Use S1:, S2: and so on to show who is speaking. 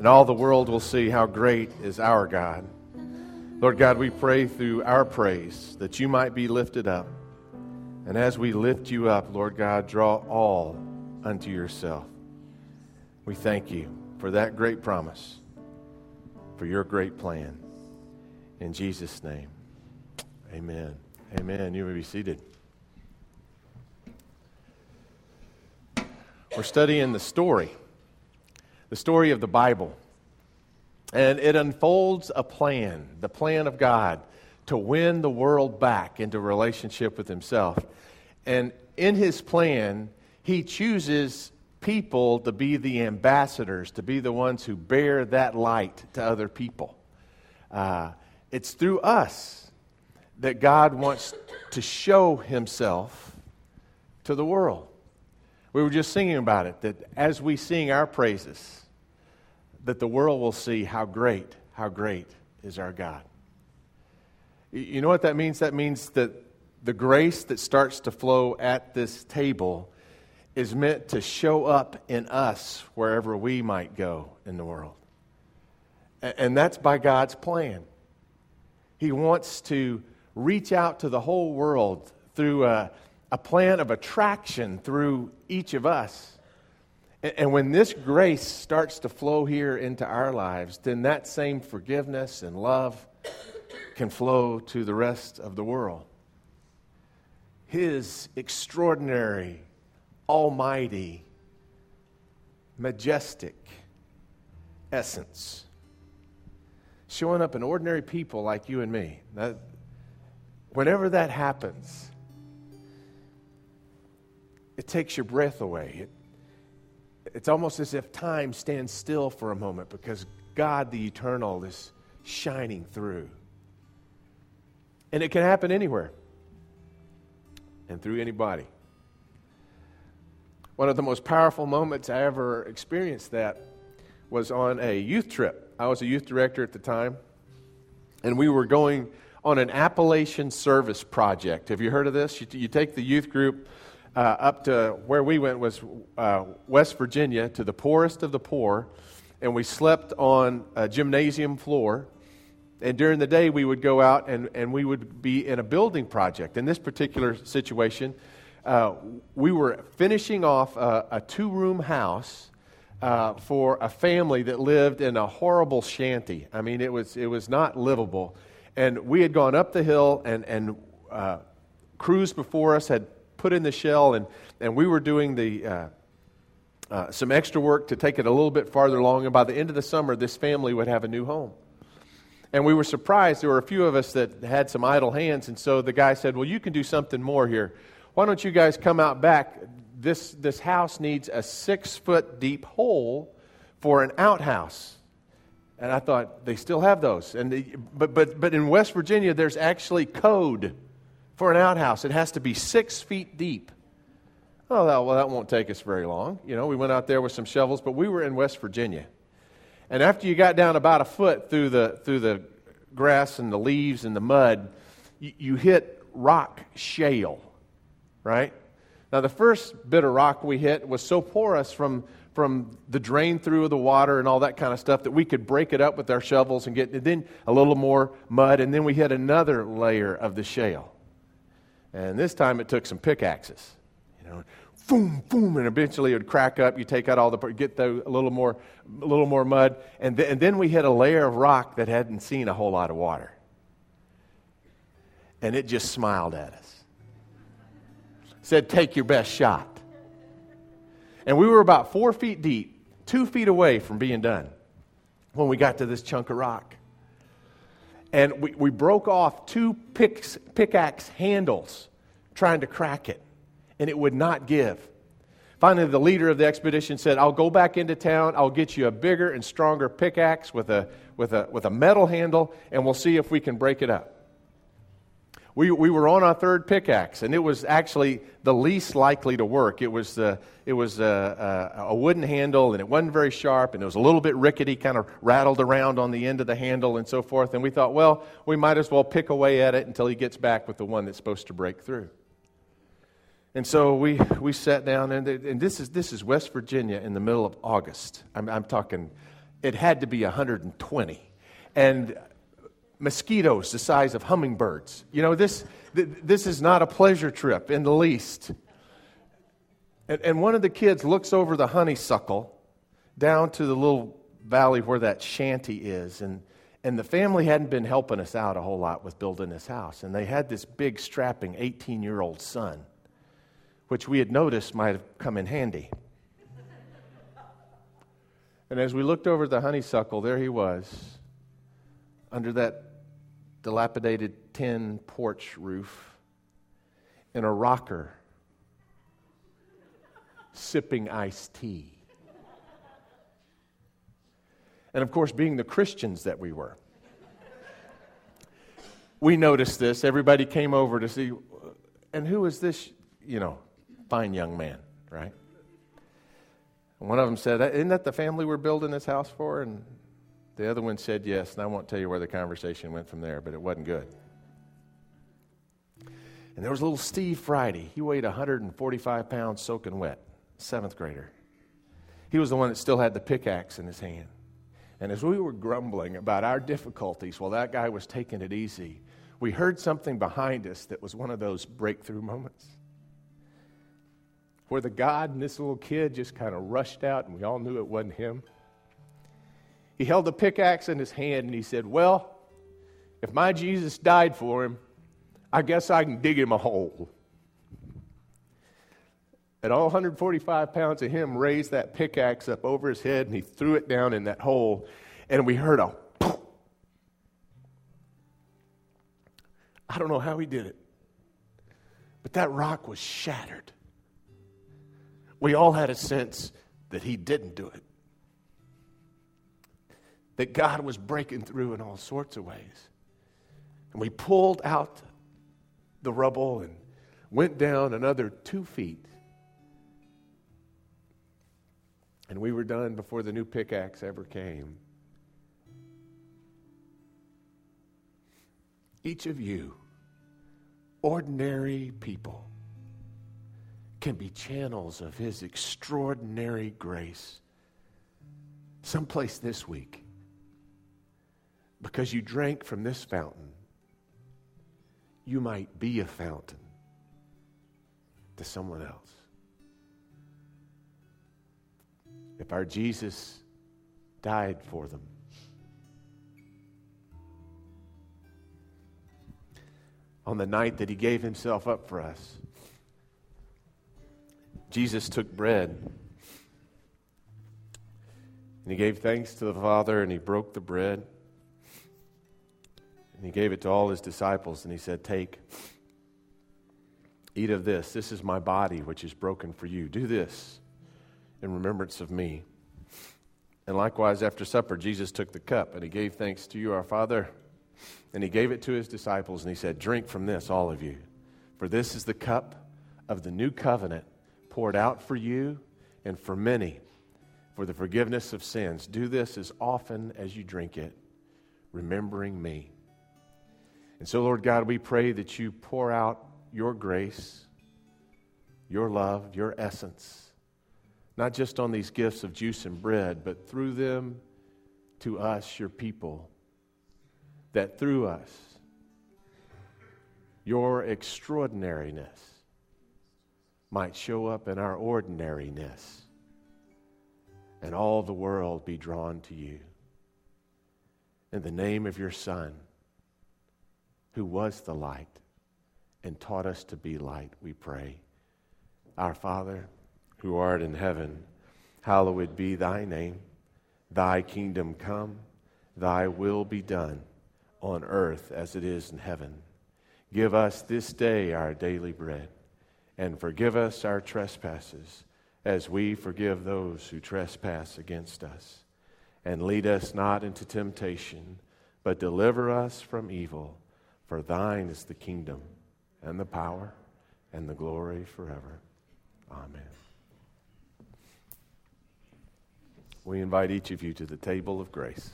S1: and all the world will see how great is our God. Lord God, we pray through our praise that you might be lifted up. And as we lift you up, Lord God, draw all unto yourself. We thank you for that great promise, for your great plan. In Jesus' name, amen. Amen. You may be seated. We're studying the story, the story of the Bible. And it unfolds a plan, the plan of God to win the world back into relationship with Himself. And in His plan, He chooses people to be the ambassadors, to be the ones who bear that light to other people. Uh, it's through us that God wants to show Himself to the world. We were just singing about it, that as we sing our praises, that the world will see how great, how great is our God. You know what that means? That means that the grace that starts to flow at this table is meant to show up in us wherever we might go in the world. And that's by God's plan. He wants to reach out to the whole world through a, a plan of attraction through each of us. And, when this grace starts to flow here into our lives, then that same forgiveness and love can flow to the rest of the world. His extraordinary, almighty, majestic essence showing up in ordinary people like you and me. That, whenever that happens, it takes your breath away. It, it's almost as if time stands still for a moment because God, the eternal, is shining through. And it can happen anywhere and through anybody. One of the most powerful moments I ever experienced that was on a youth trip. I was a youth director at the time, and we were going on an Appalachian service project. Have you heard of this? You, you take the youth group uh, up to where we went was uh, West Virginia to the poorest of the poor, and we slept on a gymnasium floor. And during the day, we would go out and, and we would be in a building project. In this particular situation, uh, we were finishing off a, a two room house uh, for a family that lived in a horrible shanty. I mean, it was, it was not livable. And we had gone up the hill, and, and uh, crews before us had put in the shell, and, and we were doing the, uh, uh, some extra work to take it a little bit farther along. And by the end of the summer, this family would have a new home. And we were surprised. There were a few of us that had some idle hands. And so the guy said, Well, you can do something more here. Why don't you guys come out back? This, this house needs a six foot deep hole for an outhouse. And I thought, they still have those. And but, but, but in West Virginia, there's actually code for an outhouse. It has to be six feet deep. Oh, that, well, that won't take us very long. You know, we went out there with some shovels, but we were in West Virginia. And after you got down about a foot through the, through the grass and the leaves and the mud, you, you hit rock shale, right? Now, the first bit of rock we hit was so porous from, from the drain through of the water and all that kind of stuff that we could break it up with our shovels and get and then a little more mud, and then we hit another layer of the shale. And this time it took some pickaxes. You know, boom, boom, and eventually it would crack up. You take out all the, get the, a little more, a little more mud, and, th- and then we hit a layer of rock that hadn't seen a whole lot of water. And it just smiled at us. Said, take your best shot. And we were about four feet deep, two feet away from being done when we got to this chunk of rock and we, we broke off two picks, pickaxe handles trying to crack it, and it would not give. Finally, the leader of the expedition said, I'll go back into town, I'll get you a bigger and stronger pickaxe with a, with a, with a metal handle, and we'll see if we can break it up we, we were on our third pickaxe, and it was actually the least likely to work. It was, uh, it was a, a, a, wooden handle, and it wasn't very sharp, and it was a little bit rickety, kind of rattled around on the end of the handle and so forth. And we thought, well, we might as well pick away at it until he gets back with the one that's supposed to break through. And so we, we sat down, and, and this, is, this is West Virginia in the middle of August. I'm, I'm talking it had to be 120. And mosquitoes the size of hummingbirds. You know, this, this is not a pleasure trip in the least. And, and one of the kids looks over the honeysuckle down to the little valley where that shanty is. And, and the family hadn't been helping us out a whole lot with building this house. And they had this big, strapping 18 year old son, which we had noticed might have come in handy. And as we looked over the honeysuckle, there he was, under that dilapidated tin porch roof, in a rocker, sipping iced tea. And of course, being the Christians that we were, we noticed this. Everybody came over to see, and who is this, you know, fine young man, right? one of them said, Isn't that the family we're building this house for? And the other one said yes. And I won't tell you where the conversation went from there, but it wasn't good. And there was little Steve Friday. He weighed 145 pounds soaking wet, seventh grader. He was the one that still had the pickaxe in his hand. And as we were grumbling about our difficulties while that guy was taking it easy, we heard something behind us that was one of those breakthrough moments where the God and this little kid just kind of rushed out and we all knew it wasn't him. He held a pickaxe in his hand and he said, Well, if my Jesus died for him, I guess I can dig him a hole. And all 145 pounds of him raised that pickaxe up over his head and he threw it down in that hole. And we heard a I don't know how he did it, but that rock was shattered we all had a sense that he didn't do it. That God was breaking through in all sorts of ways. And we pulled out the rubble and went down another two feet. And we were done before the new pickaxe ever came. Each of you, ordinary people, can be channels of His extraordinary grace. Someplace this week, because you drank from this fountain, you might be a fountain to someone else. If our Jesus died for them, on the night that he gave himself up for us, Jesus took bread and he gave thanks to the Father and he broke the bread and he gave it to all his disciples and he said, Take, eat of this. This is my body which is broken for you. Do this in remembrance of me. And likewise, after supper, Jesus took the cup and he gave thanks to you, our Father, and he gave it to his disciples and he said, Drink from this, all of you, for this is the cup of the new covenant poured out for you and for many for the forgiveness of sins. Do this as often as you drink it, remembering me. And so, Lord God, we pray that you pour out your grace, your love, your essence, not just on these gifts of juice and bread, but through them to us, your people, that through us, your extraordinariness might show up in our ordinariness and all the world be drawn to you. In the name of your Son, who was the light and taught us to be light, we pray. Our Father, who art in heaven, hallowed be thy name. Thy kingdom come, thy will be done on earth as it is in heaven. Give us this day our daily bread and forgive us our trespasses as we forgive those who trespass against us. And lead us not into temptation, but deliver us from evil. For thine is the kingdom, and the power, and the glory forever. Amen. We invite each of you to the table of grace.